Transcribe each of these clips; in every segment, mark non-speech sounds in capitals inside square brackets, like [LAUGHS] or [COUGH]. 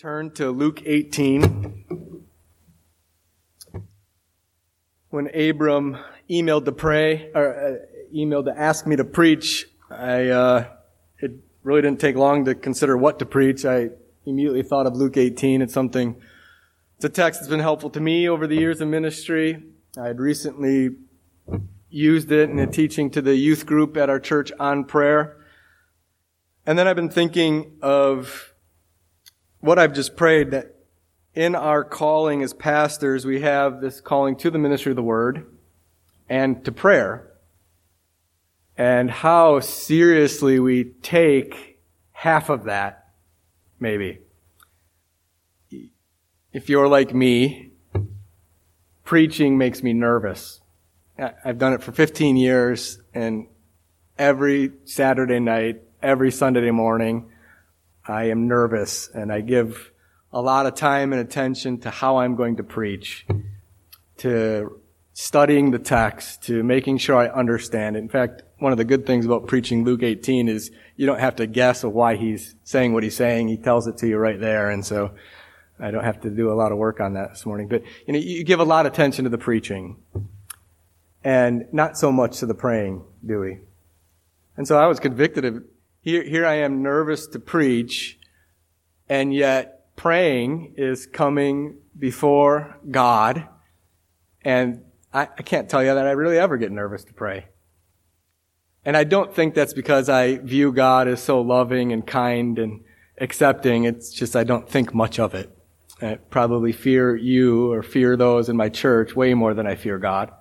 turn to Luke 18. When Abram emailed to pray, or uh, emailed to ask me to preach, I, uh, it really didn't take long to consider what to preach. I immediately thought of Luke 18. It's something, it's a text that's been helpful to me over the years of ministry. I had recently used it in a teaching to the youth group at our church on prayer. And then I've been thinking of what I've just prayed that in our calling as pastors, we have this calling to the ministry of the word and to prayer. And how seriously we take half of that, maybe. If you're like me, preaching makes me nervous. I've done it for 15 years and every Saturday night, every Sunday morning, I am nervous and I give a lot of time and attention to how I'm going to preach, to studying the text, to making sure I understand it. In fact, one of the good things about preaching Luke 18 is you don't have to guess of why he's saying what he's saying. He tells it to you right there. And so I don't have to do a lot of work on that this morning. But you know, you give a lot of attention to the preaching and not so much to the praying, do we? And so I was convicted of here, here I am nervous to preach, and yet praying is coming before God. And I, I can't tell you that I really ever get nervous to pray. And I don't think that's because I view God as so loving and kind and accepting. It's just I don't think much of it. I probably fear you or fear those in my church way more than I fear God.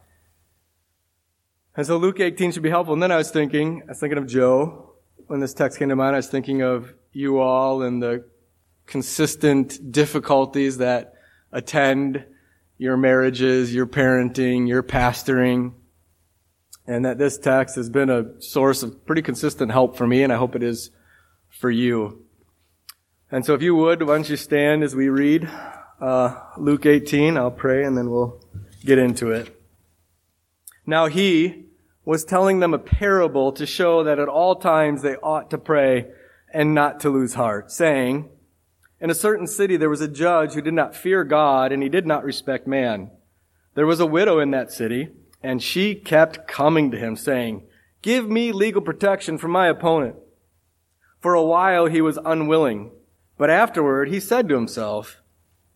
And so Luke 18 should be helpful. And then I was thinking, I was thinking of Joe, when this text came to mind, I was thinking of you all and the consistent difficulties that attend your marriages, your parenting, your pastoring, and that this text has been a source of pretty consistent help for me, and I hope it is for you. And so if you would, why don't you stand as we read uh, Luke 18? I'll pray and then we'll get into it. Now he, was telling them a parable to show that at all times they ought to pray and not to lose heart, saying, In a certain city there was a judge who did not fear God and he did not respect man. There was a widow in that city, and she kept coming to him, saying, Give me legal protection from my opponent. For a while he was unwilling, but afterward he said to himself,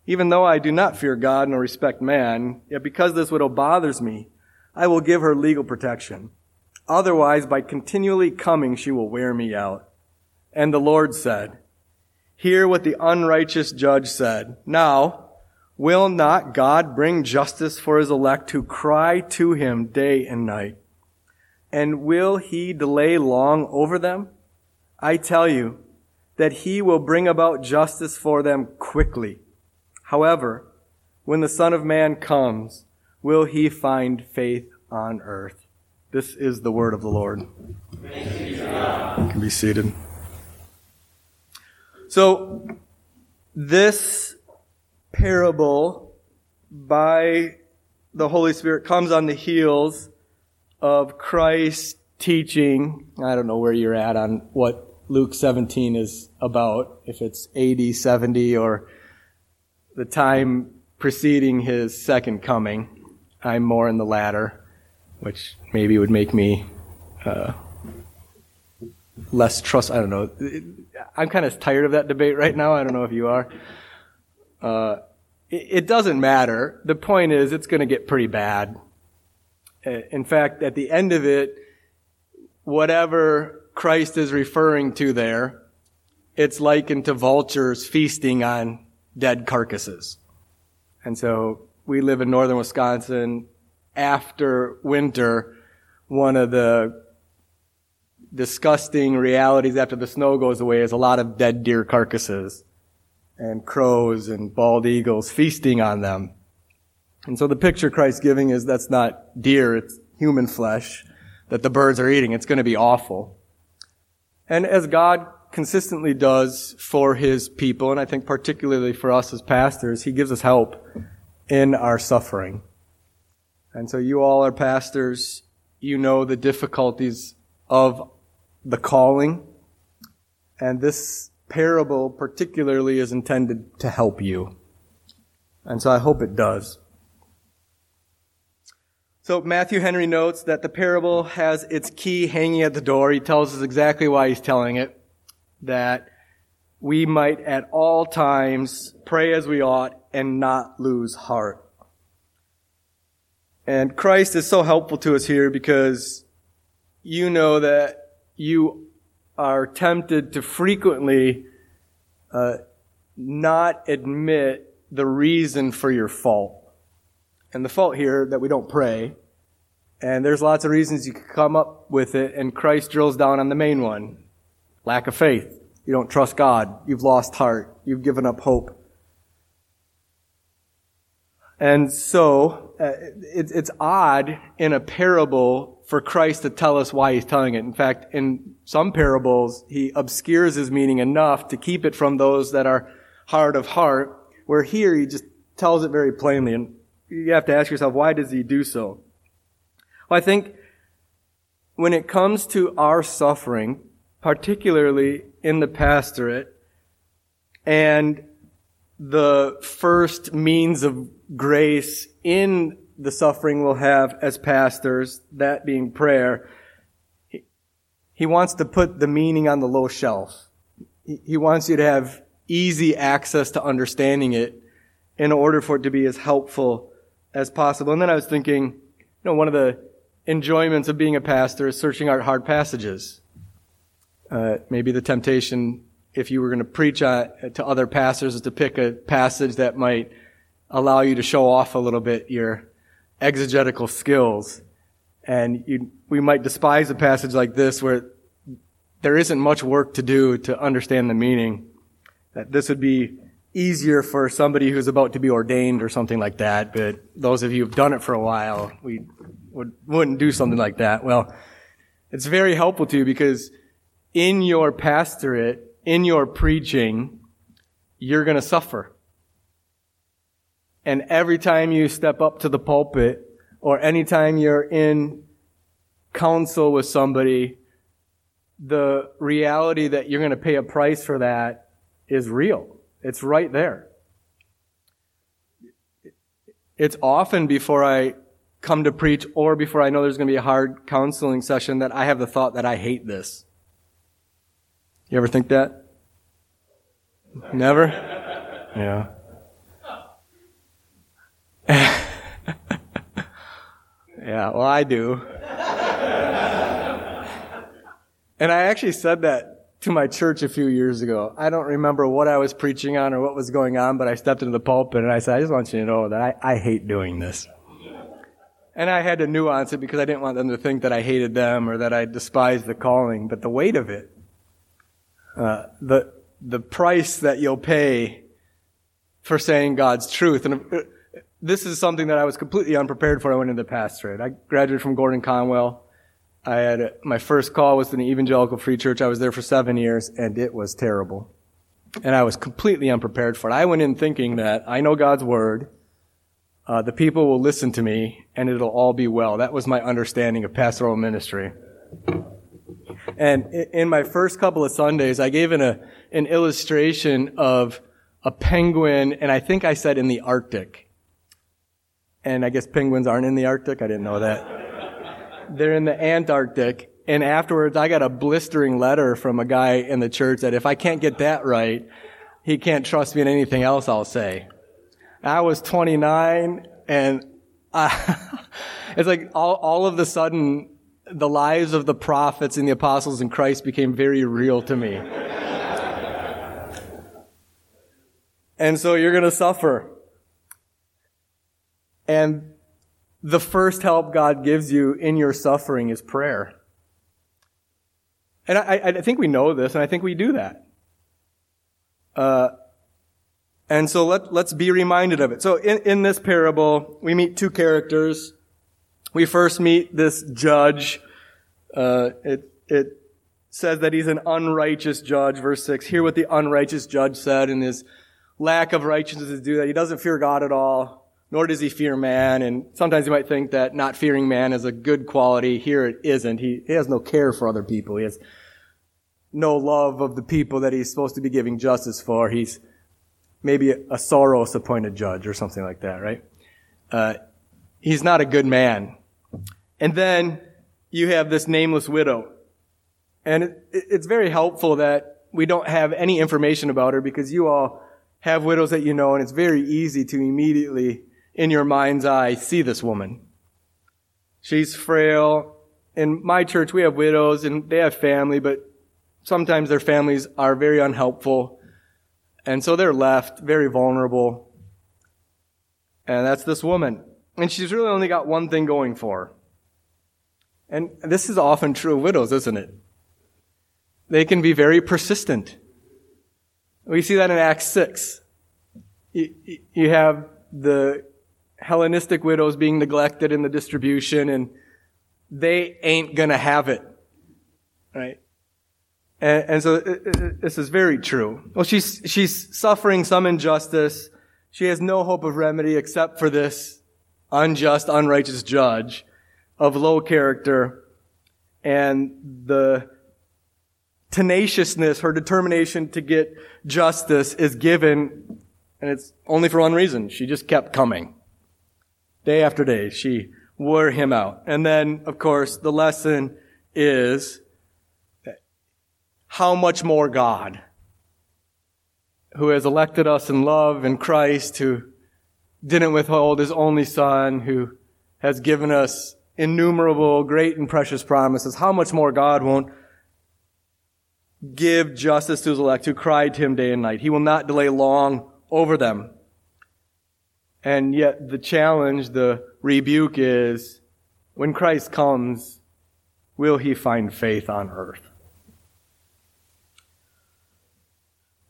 Even though I do not fear God nor respect man, yet because this widow bothers me, I will give her legal protection. Otherwise, by continually coming, she will wear me out. And the Lord said, Hear what the unrighteous judge said. Now, will not God bring justice for his elect who cry to him day and night? And will he delay long over them? I tell you that he will bring about justice for them quickly. However, when the Son of Man comes, will he find faith on earth? This is the word of the Lord. Can be seated. So, this parable by the Holy Spirit comes on the heels of Christ's teaching. I don't know where you're at on what Luke 17 is about, if it's AD 70 or the time preceding his second coming. I'm more in the latter, which maybe would make me uh, less trust. I don't know. I'm kind of tired of that debate right now. I don't know if you are. Uh, it, doesn't matter. The point is, it's going to get pretty bad. Uh, in fact, at the end of it, whatever Christ is referring to there, it's likened to vultures feasting on dead carcasses. And so we live in northern Wisconsin. After winter, one of the disgusting realities after the snow goes away is a lot of dead deer carcasses and crows and bald eagles feasting on them. And so the picture Christ's giving is that's not deer, it's human flesh that the birds are eating. It's going to be awful. And as God consistently does for his people, and I think particularly for us as pastors, he gives us help in our suffering. And so you all are pastors. You know the difficulties of the calling. And this parable particularly is intended to help you. And so I hope it does. So Matthew Henry notes that the parable has its key hanging at the door. He tells us exactly why he's telling it. That we might at all times pray as we ought and not lose heart. And Christ is so helpful to us here because you know that you are tempted to frequently uh, not admit the reason for your fault. And the fault here that we don't pray. And there's lots of reasons you could come up with it, and Christ drills down on the main one. Lack of faith. You don't trust God. You've lost heart. You've given up hope. And so, uh, it, it's odd in a parable for Christ to tell us why he's telling it. In fact, in some parables, he obscures his meaning enough to keep it from those that are hard of heart, where here he just tells it very plainly. And you have to ask yourself, why does he do so? Well, I think when it comes to our suffering, particularly in the pastorate, and the first means of grace in the suffering we'll have as pastors, that being prayer, he, he wants to put the meaning on the low shelf. He, he wants you to have easy access to understanding it in order for it to be as helpful as possible. And then I was thinking, you know, one of the enjoyments of being a pastor is searching out hard passages. Uh, maybe the temptation, if you were going to preach uh, to other pastors, is to pick a passage that might allow you to show off a little bit your exegetical skills. And you, we might despise a passage like this where there isn't much work to do to understand the meaning. That this would be easier for somebody who's about to be ordained or something like that, but those of you who've done it for a while, we would, wouldn't do something like that. Well, it's very helpful to you because in your pastorate, in your preaching, you're going to suffer. And every time you step up to the pulpit or anytime you're in counsel with somebody, the reality that you're going to pay a price for that is real. It's right there. It's often before I come to preach or before I know there's going to be a hard counseling session that I have the thought that I hate this. You ever think that? Never? Yeah. [LAUGHS] yeah, well, I do. and I actually said that to my church a few years ago. I don't remember what I was preaching on or what was going on, but I stepped into the pulpit and I said, I just want you to know that I, I hate doing this. And I had to nuance it because I didn't want them to think that I hated them or that I despised the calling, but the weight of it, uh, the, the price that you'll pay for saying God's truth. And uh, this is something that I was completely unprepared for. When I went into the pastorate. I graduated from Gordon Conwell. I had a, my first call was to an evangelical free church. I was there for seven years, and it was terrible. And I was completely unprepared for it. I went in thinking that I know God's word, uh, the people will listen to me, and it'll all be well. That was my understanding of pastoral ministry. And in my first couple of Sundays, I gave an, a, an illustration of a penguin, and I think I said in the Arctic. And I guess penguins aren't in the Arctic. I didn't know that they're in the Antarctic. And afterwards, I got a blistering letter from a guy in the church that if I can't get that right, he can't trust me in anything else I'll say. I was 29 and I, [LAUGHS] it's like all, all of the sudden, the lives of the prophets and the apostles and Christ became very real to me. and so you're going to suffer. And the first help God gives you in your suffering is prayer. And I, I think we know this, and I think we do that. Uh, and so let, let's be reminded of it. So in, in this parable, we meet two characters. We first meet this judge. Uh, it, it says that he's an unrighteous judge. Verse 6. Hear what the unrighteous judge said in his lack of righteousness is do that. He doesn't fear God at all nor does he fear man. And sometimes you might think that not fearing man is a good quality. Here it isn't. He, he has no care for other people. He has no love of the people that he's supposed to be giving justice for. He's maybe a Soros appointed judge or something like that, right? Uh, he's not a good man. And then you have this nameless widow. And it, it's very helpful that we don't have any information about her because you all have widows that you know, and it's very easy to immediately, in your mind's eye, see this woman. She's frail. In my church, we have widows and they have family, but sometimes their families are very unhelpful. And so they're left very vulnerable. And that's this woman. And she's really only got one thing going for her. And this is often true of widows, isn't it? They can be very persistent. We see that in Acts 6. You have the Hellenistic widows being neglected in the distribution and they ain't gonna have it. Right? And, and so this is very true. Well, she's, she's suffering some injustice. She has no hope of remedy except for this unjust, unrighteous judge of low character and the tenaciousness, her determination to get justice is given, and it's only for one reason. She just kept coming. Day after day, she wore him out. And then, of course, the lesson is how much more God, who has elected us in love in Christ, who didn't withhold his only son, who has given us innumerable great and precious promises, how much more God won't give justice to his elect who cry to him day and night. He will not delay long over them. And yet the challenge, the rebuke is, when Christ comes, will he find faith on earth?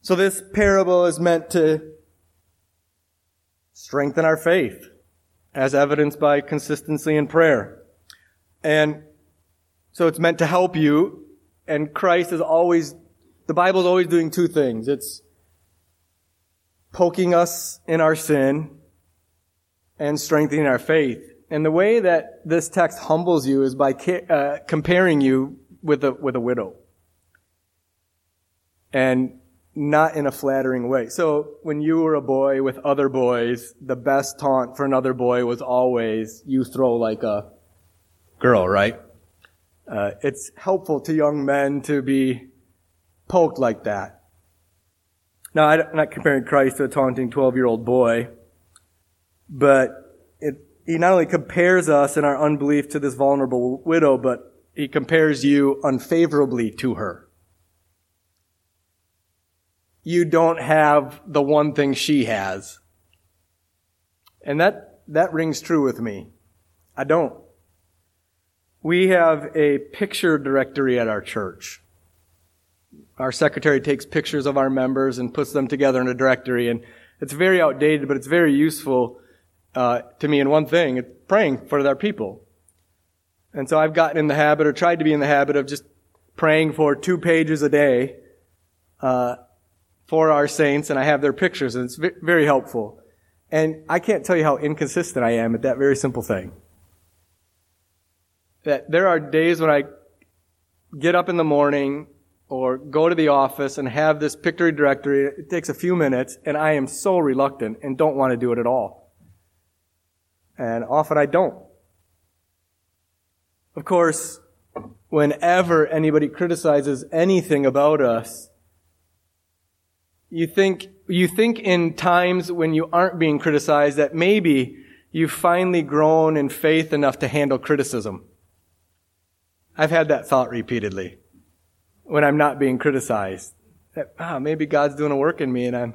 So this parable is meant to strengthen our faith as evidenced by consistency in prayer. And so it's meant to help you and Christ is always, the Bible is always doing two things. It's poking us in our sin and strengthening our faith. And the way that this text humbles you is by uh, comparing you with a, with a widow. And not in a flattering way. So when you were a boy with other boys, the best taunt for another boy was always, you throw like a girl, right? Uh, it's helpful to young men to be poked like that. Now, I'm not comparing Christ to a taunting 12 year old boy, but it, he not only compares us in our unbelief to this vulnerable widow, but he compares you unfavorably to her you don't have the one thing she has. And that, that rings true with me. I don't. We have a picture directory at our church. Our secretary takes pictures of our members and puts them together in a directory, and it's very outdated, but it's very useful uh, to me in one thing: it's praying for their people. And so I've gotten in the habit, or tried to be in the habit, of just praying for two pages a day, uh, for our saints, and I have their pictures, and it's very helpful. And I can't tell you how inconsistent I am at that very simple thing. That there are days when I get up in the morning or go to the office and have this picture directory. It takes a few minutes, and I am so reluctant and don't want to do it at all. And often I don't. Of course, whenever anybody criticizes anything about us, you think, you think in times when you aren't being criticized that maybe you've finally grown in faith enough to handle criticism. I've had that thought repeatedly when I'm not being criticized. That, ah, maybe God's doing a work in me and I'm,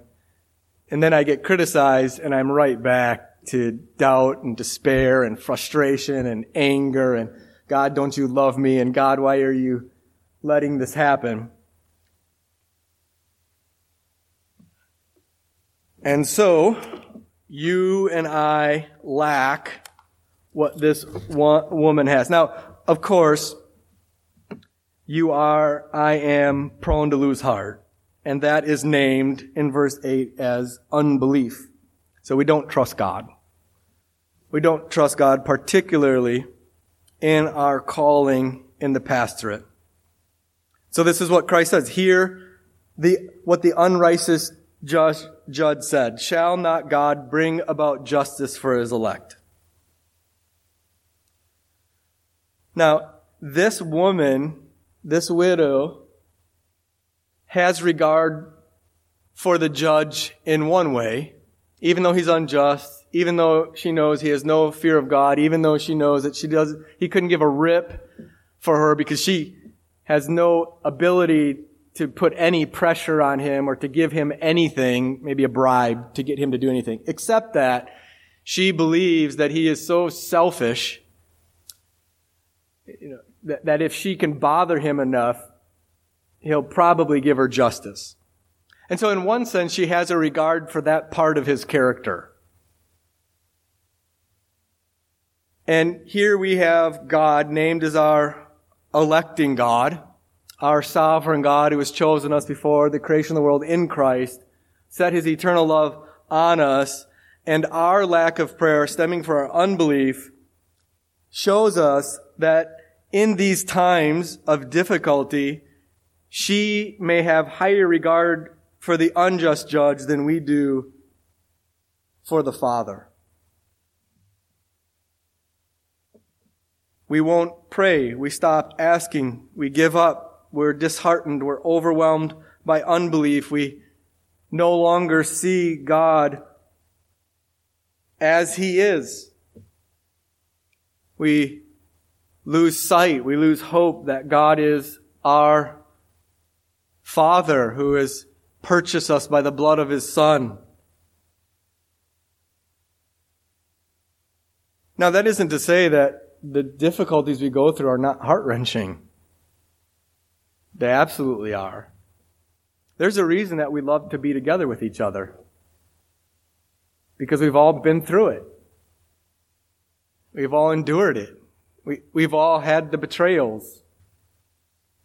and then I get criticized and I'm right back to doubt and despair and frustration and anger and God, don't you love me? And God, why are you letting this happen? And so, you and I lack what this woman has. Now, of course, you are, I am prone to lose heart. And that is named in verse 8 as unbelief. So we don't trust God. We don't trust God particularly in our calling in the pastorate. So this is what Christ says. Here, the, what the unrighteous judge, said. Shall not God bring about justice for his elect? Now, this woman, this widow, has regard for the judge in one way, even though he's unjust, even though she knows he has no fear of God, even though she knows that she does, he couldn't give a rip for her because she has no ability to put any pressure on him or to give him anything, maybe a bribe to get him to do anything, except that she believes that he is so selfish you know, that, that if she can bother him enough, he'll probably give her justice. And so in one sense, she has a regard for that part of his character. And here we have God named as our electing God, our sovereign God who has chosen us before the creation of the world in Christ, set his eternal love on us, and our lack of prayer stemming from our unbelief shows us that in these times of difficulty, she may have higher regard for the unjust judge than we do for the Father. We won't pray. We stop asking. We give up. We're disheartened. We're overwhelmed by unbelief. We no longer see God as He is. We lose sight. We lose hope that God is our Father who has purchased us by the blood of His Son. Now, that isn't to say that the difficulties we go through are not heart wrenching. They absolutely are. There's a reason that we love to be together with each other. Because we've all been through it. We've all endured it. We, we've all had the betrayals.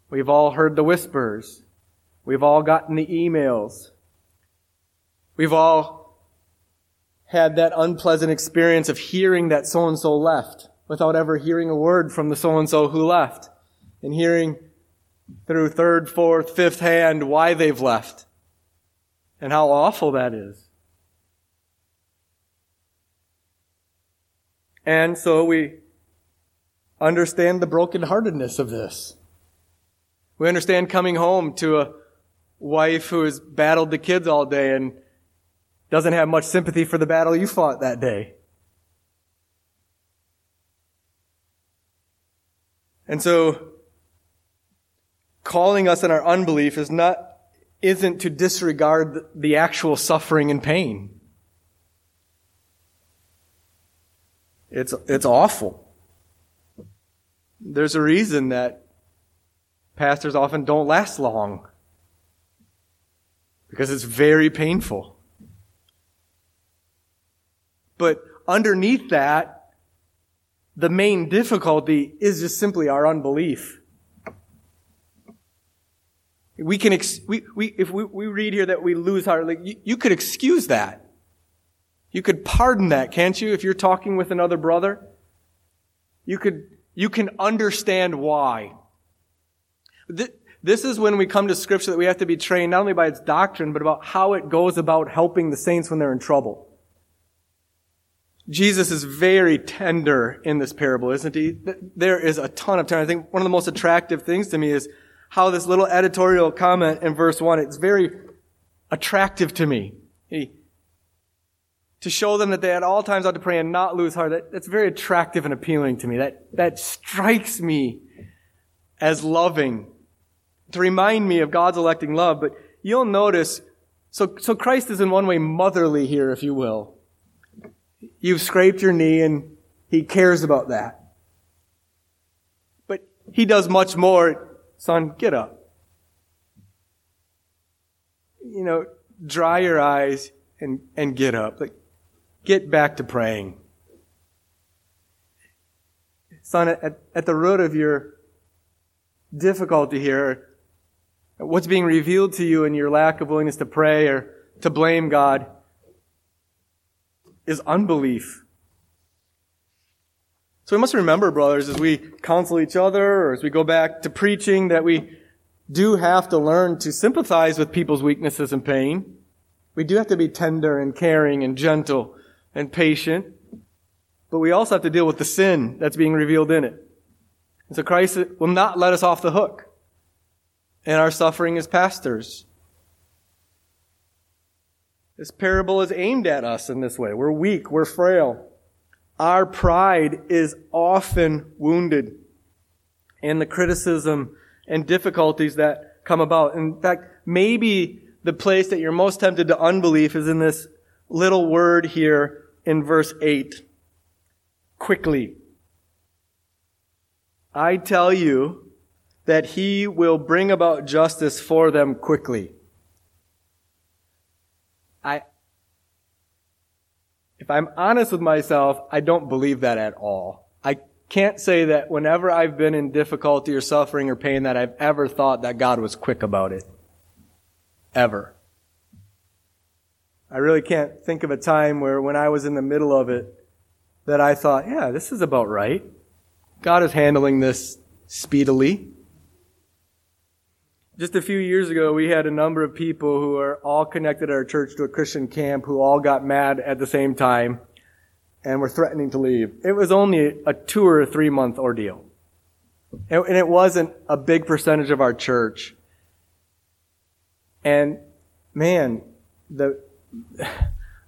We've all heard the whispers. We've all gotten the emails. We've all had that unpleasant experience of hearing that so and so left without ever hearing a word from the so and so who left and hearing through third, fourth, fifth hand why they've left and how awful that is. And so we understand the brokenheartedness of this. We understand coming home to a wife who has battled the kids all day and doesn't have much sympathy for the battle you fought that day. And so, calling us in our unbelief is not, isn't to disregard the actual suffering and pain. It's, it's awful. There's a reason that pastors often don't last long because it's very painful. But underneath that, the main difficulty is just simply our unbelief. We can, ex- we, we, if we, we read here that we lose heart, like, you, you could excuse that. You could pardon that, can't you, if you're talking with another brother? You could, you can understand why. This is when we come to scripture that we have to be trained not only by its doctrine, but about how it goes about helping the saints when they're in trouble. Jesus is very tender in this parable, isn't he? There is a ton of tender. I think one of the most attractive things to me is how this little editorial comment in verse 1, it's very attractive to me. He, to show them that they at all times ought to pray and not lose heart, that, that's very attractive and appealing to me. That, that strikes me as loving to remind me of God's electing love. But you'll notice, so, so Christ is in one way motherly here, if you will. You've scraped your knee and he cares about that. But he does much more. Son, get up. You know, dry your eyes and, and get up. Like, get back to praying. Son, at, at the root of your difficulty here What's being revealed to you in your lack of willingness to pray or to blame God is unbelief. So we must remember, brothers, as we counsel each other or as we go back to preaching, that we, do have to learn to sympathize with people's weaknesses and pain. We do have to be tender and caring and gentle and patient. But we also have to deal with the sin that's being revealed in it. And so Christ will not let us off the hook in our suffering as pastors. This parable is aimed at us in this way. We're weak, we're frail. Our pride is often wounded in the criticism and difficulties that come about. In fact, maybe the place that you're most tempted to unbelief is in this little word here in verse 8. Quickly. I tell you that he will bring about justice for them quickly. I, if I'm honest with myself, I don't believe that at all. I can't say that whenever I've been in difficulty or suffering or pain that I've ever thought that God was quick about it. Ever. I really can't think of a time where when I was in the middle of it that I thought, yeah, this is about right. God is handling this speedily. Just a few years ago, we had a number of people who are all connected at our church to a Christian camp who all got mad at the same time and were threatening to leave. It was only a two or three month ordeal. And it wasn't a big percentage of our church. And man, the,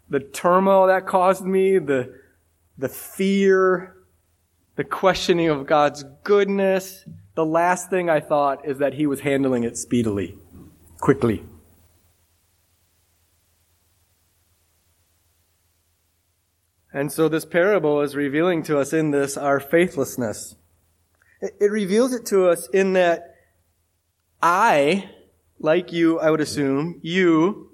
the turmoil that caused me, the, the fear, the questioning of God's goodness, the last thing I thought is that he was handling it speedily, quickly. And so this parable is revealing to us in this our faithlessness. It, reveals it to us in that I, like you, I would assume, you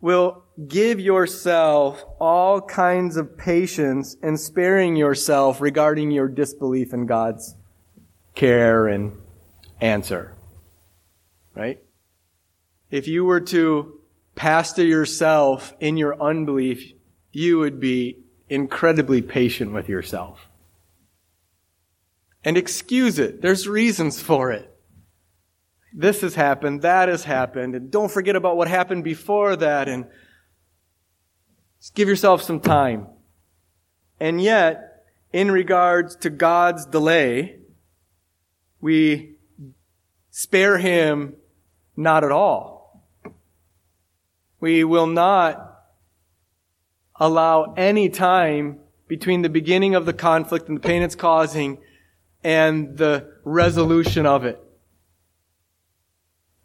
will give yourself all kinds of patience and sparing yourself regarding your disbelief in God's care and answer. Right? If you were to pastor yourself in your unbelief, you would be incredibly patient with yourself. And excuse it. There's reasons for it. This has happened, that has happened, and don't forget about what happened before that, and just give yourself some time. And yet, in regards to God's delay, we spare him not at all. We will not allow any time between the beginning of the conflict and the pain it's causing and the resolution of it.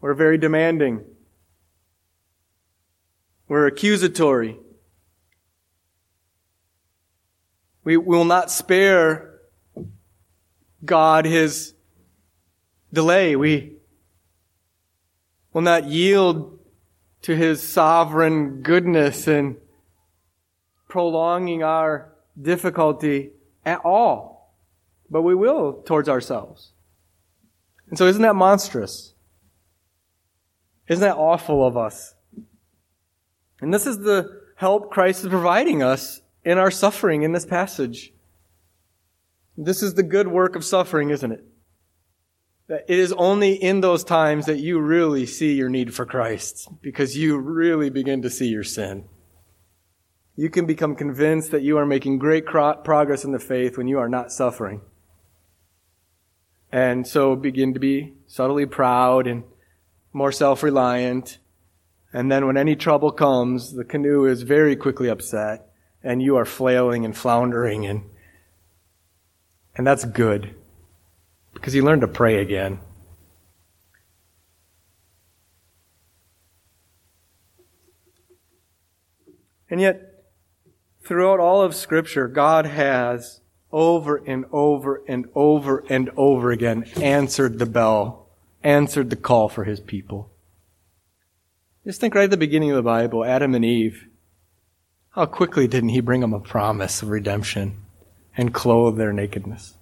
We're very demanding. We're accusatory. We will not spare God his delay. We will not yield to his sovereign goodness and prolonging our difficulty at all. But we will towards ourselves. And so isn't that monstrous? Isn't that awful of us? And this is the help Christ is providing us in our suffering in this passage. This is the good work of suffering, isn't it? That it is only in those times that you really see your need for Christ because you really begin to see your sin. You can become convinced that you are making great progress in the faith when you are not suffering. And so begin to be subtly proud and more self reliant. And then when any trouble comes, the canoe is very quickly upset and you are flailing and floundering and and that's good because he learned to pray again. And yet, throughout all of Scripture, God has over and over and over and over again answered the bell, answered the call for his people. Just think right at the beginning of the Bible, Adam and Eve. How quickly didn't he bring them a promise of redemption and clothe their nakedness?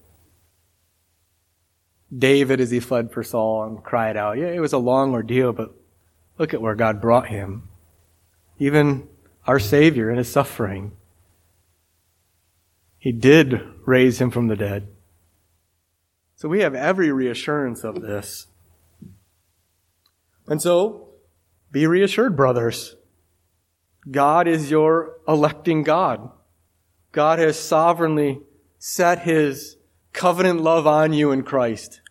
David as he fled for Saul and cried out. Yeah, it was a long ordeal, but look at where God brought him. Even our Savior in his suffering. He did raise him from the dead. So we have every reassurance of this. And so, be reassured, brothers. God is your electing God. God has sovereignly set his covenant love on you in Christ.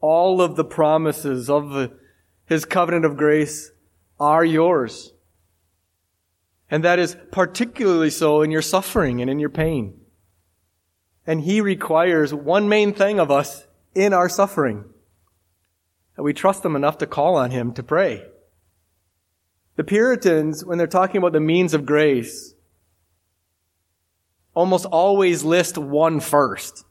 All of the promises of his covenant of grace are yours. And that is particularly so in your suffering and in your pain. And he requires one main thing of us in our suffering. That we trust him enough to call on him to pray. The Puritans, when they're talking about the means of grace, almost always list one first.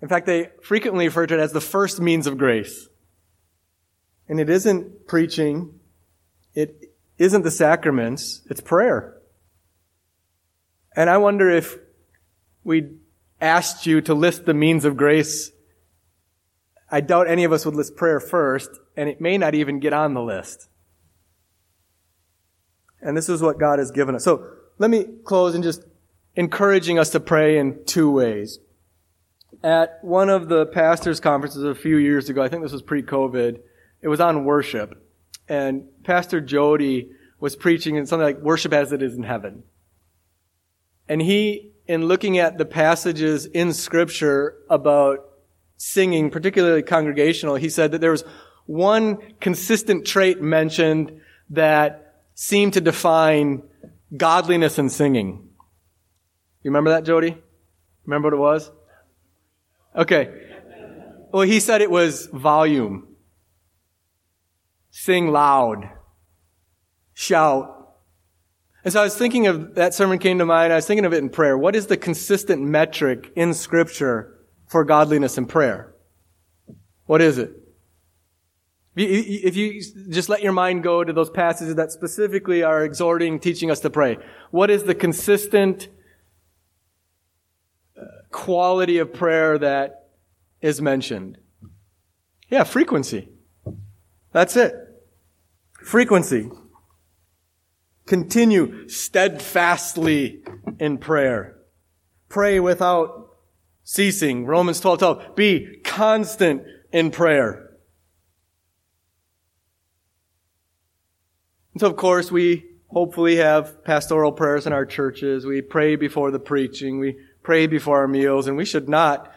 In fact, they frequently refer to it as the first means of grace. And it isn't preaching. It isn't the sacraments. It's prayer. And I wonder if we asked you to list the means of grace, I doubt any of us would list prayer first, and it may not even get on the list. And this is what God has given us. So let me close in just encouraging us to pray in two ways. At one of the pastors' conferences a few years ago, I think this was pre-COVID, it was on worship. And Pastor Jody was preaching in something like worship as it is in heaven. And he, in looking at the passages in scripture about singing, particularly congregational, he said that there was one consistent trait mentioned that seemed to define godliness in singing. You remember that, Jody? Remember what it was? Okay. Well, he said it was volume. Sing loud. Shout. And so I was thinking of that sermon came to mind. I was thinking of it in prayer. What is the consistent metric in scripture for godliness in prayer? What is it? If you just let your mind go to those passages that specifically are exhorting, teaching us to pray, what is the consistent quality of prayer that is mentioned? Yeah, frequency. That's it. Frequency. Continue steadfastly in prayer. Pray without ceasing. Romans 12, 12. Be constant in prayer. And so, of course, we hopefully have pastoral prayers in our churches. We pray before the preaching. We pray before our meals, and we should not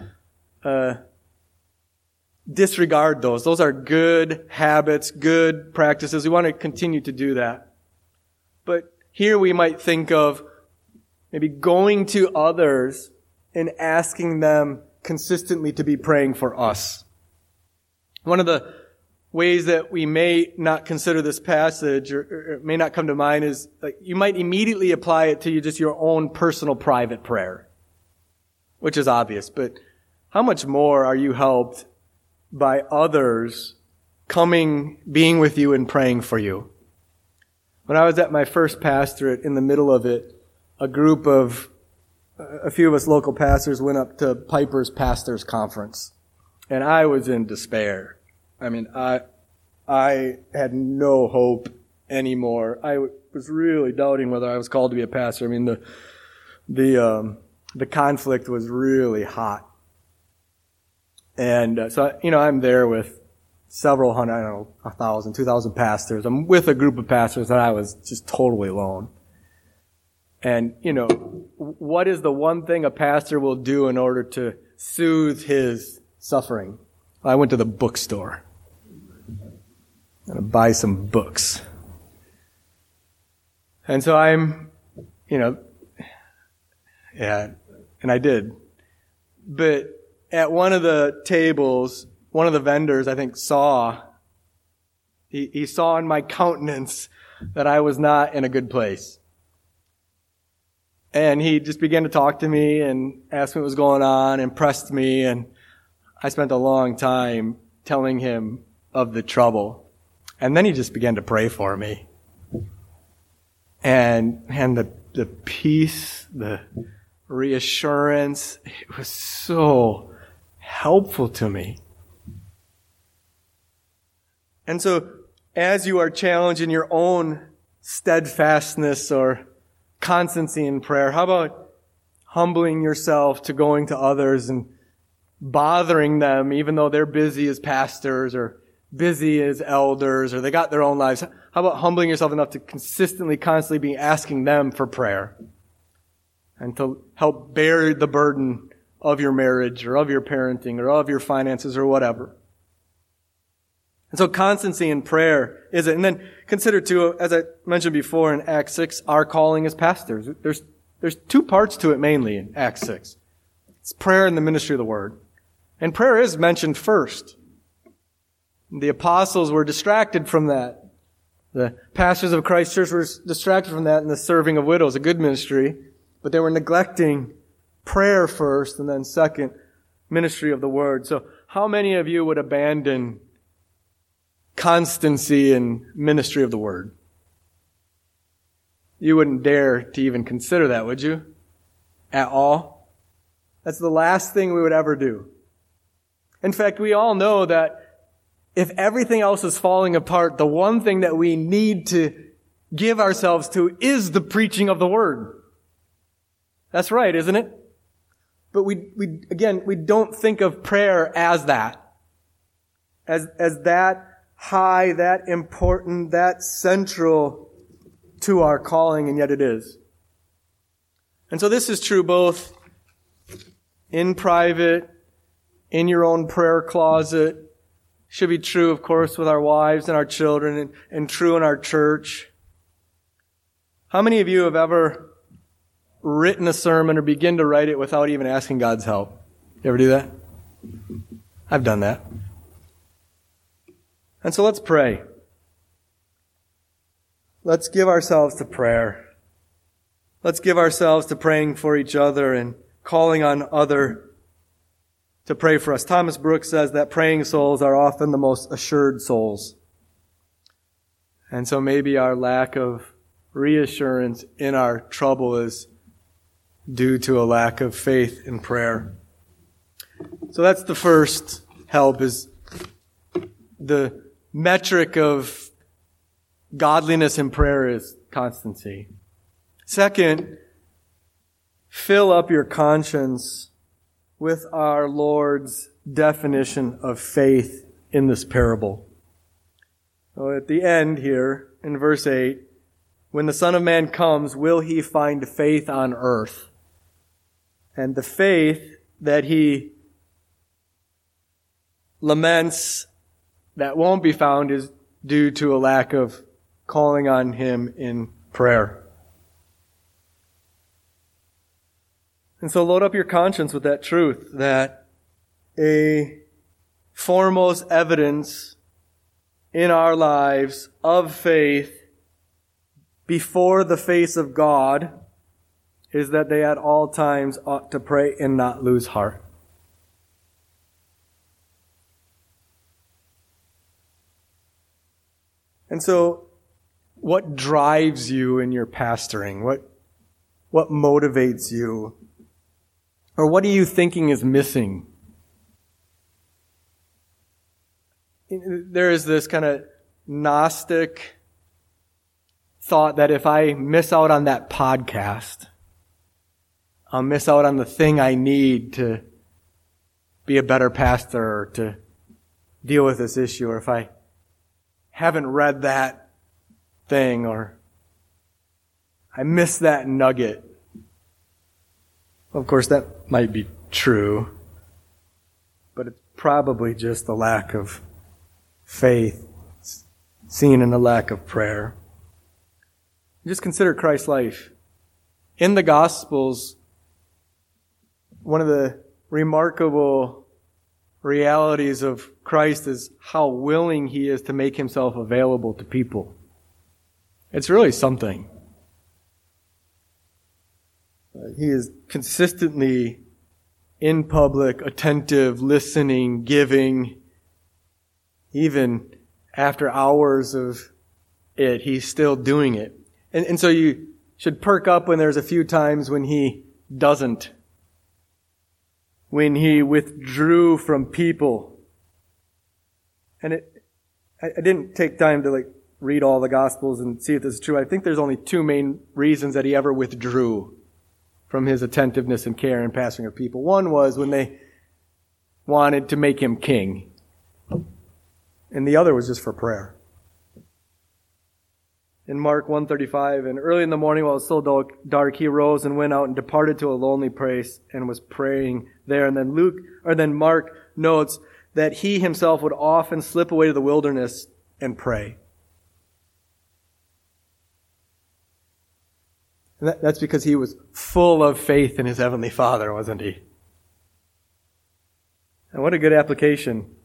uh, disregard those. Those are good habits, good practices. We want to continue to do that. But here we might think of maybe going to others and asking them consistently to be praying for us. One of the ways that we may not consider this passage or, or may not come to mind is like you might immediately apply it to just your own personal private prayer, which is obvious, but how much more are you helped by others coming, being with you and praying for you? When I was at my first pastorate, in the middle of it, a group of, a few of us local pastors went up to Piper's Pastors Conference. And I was in despair. I mean, I, I had no hope anymore. I was really doubting whether I was called to be a pastor. I mean, the, the, um, the conflict was really hot. And uh, so, you know, I'm there with several hundred, I don't know, a thousand, two thousand pastors. I'm with a group of pastors and I was just totally alone. And, you know, what is the one thing a pastor will do in order to soothe his suffering? I went to the bookstore. I'm going to buy some books. And so I'm, you know, yeah, and I did. But at one of the tables, one of the vendors, I think, saw, he, he saw in my countenance that I was not in a good place. And he just began to talk to me and ask me what was going on and pressed me. And I spent a long time telling him of the trouble. And then he just began to pray for me. And, and the, the peace, the reassurance, it was so helpful to me. And so, as you are challenged in your own steadfastness or constancy in prayer, how about humbling yourself to going to others and bothering them, even though they're busy as pastors or busy as elders or they got their own lives. How about humbling yourself enough to consistently, constantly be asking them for prayer and to help bear the burden of your marriage or of your parenting or of your finances or whatever. And so constancy in prayer is it. And then consider too, as I mentioned before in Acts 6, our calling as pastors. There's, there's two parts to it mainly in Acts 6. It's prayer and the ministry of the word. And prayer is mentioned first. The apostles were distracted from that. The pastors of Christ Church were distracted from that in the serving of widows, a good ministry, but they were neglecting prayer first and then second, ministry of the word. So how many of you would abandon constancy in ministry of the word? You wouldn't dare to even consider that, would you? At all? That's the last thing we would ever do. In fact, we all know that if everything else is falling apart, the one thing that we need to give ourselves to is the preaching of the word. That's right, isn't it? But we, we, again, we don't think of prayer as that. As, as that high, that important, that central to our calling, and yet it is. And so this is true both in private, in your own prayer closet, should be true, of course, with our wives and our children and, and true in our church. How many of you have ever written a sermon or begin to write it without even asking God's help? You ever do that? I've done that. And so let's pray. Let's give ourselves to prayer. Let's give ourselves to praying for each other and calling on other to pray for us. Thomas Brooks says that praying souls are often the most assured souls. And so maybe our lack of reassurance in our trouble is due to a lack of faith in prayer. So that's the first help is the metric of godliness in prayer is constancy. Second, fill up your conscience with our Lord's definition of faith in this parable. So at the end here, in verse 8, when the Son of Man comes, will he find faith on earth? And the faith that he laments that won't be found is due to a lack of calling on him in prayer. And so load up your conscience with that truth that a foremost evidence in our lives of faith before the face of God is that they at all times ought to pray and not lose heart. And so, what drives you in your pastoring? What, what motivates you? Or what are you thinking is missing? There is this kind of Gnostic thought that if I miss out on that podcast, I'll miss out on the thing I need to be a better pastor or to deal with this issue, or if I haven't read that thing, or I miss that nugget. Of course, that might be true, but it's probably just the lack of faith seen in a lack of prayer. Just consider Christ's life. In the Gospels, one of the remarkable realities of Christ is how willing he is to make himself available to people. It's really something. He is consistently in public, attentive, listening, giving. Even after hours of it, he's still doing it. And, and so you should perk up when there's a few times when he doesn't. When he withdrew from people. And it, I, didn't take time to like read all the gospels and see if this is true. I think there's only two main reasons that he ever withdrew from his attentiveness and care and passing of people. One was when they wanted to make him king. and the other was just for prayer. In Mark 135, and early in the morning while it was still dark, he rose and went out and departed to a lonely place and was praying there. And then Luke, or then Mark notes that he himself would often slip away to the wilderness and pray. And that, that's because he was full of faith in his heavenly Father, wasn't he? And what a good application.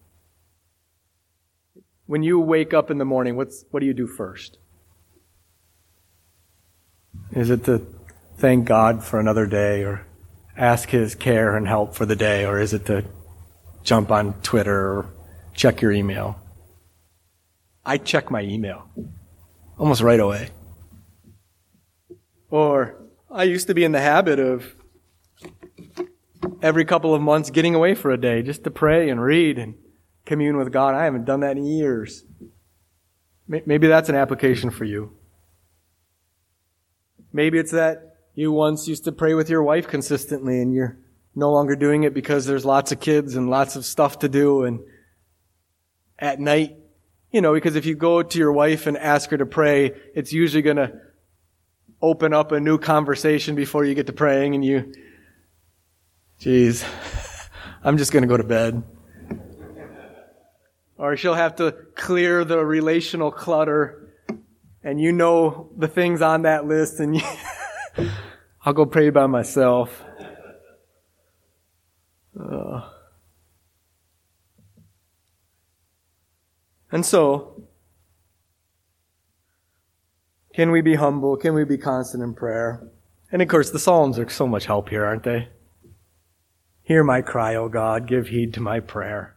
When you wake up in the morning, what's, what do you do first? Is it to thank God for another day or ask His care and help for the day, or is it to jump on Twitter or check your email? I check my email almost right away. Or I used to be in the habit of every couple of months getting away for a day just to pray and read and commune with God. I haven't done that in years. Maybe that's an application for you. Maybe it's that you once used to pray with your wife consistently and you're no longer doing it because there's lots of kids and lots of stuff to do and at night, you know, because if you go to your wife and ask her to pray, it's usually going to open up a new conversation before you get to praying and you, geez, [LAUGHS] I'm just going to go to bed. Or she'll have to clear the relational clutter and you know the things on that list and you, [LAUGHS] I'll go pray by myself. Uh. And so, can we be humble? Can we be constant in prayer? And of course, the Psalms are so much help here, aren't they? Hear my cry, O God, give heed to my prayer.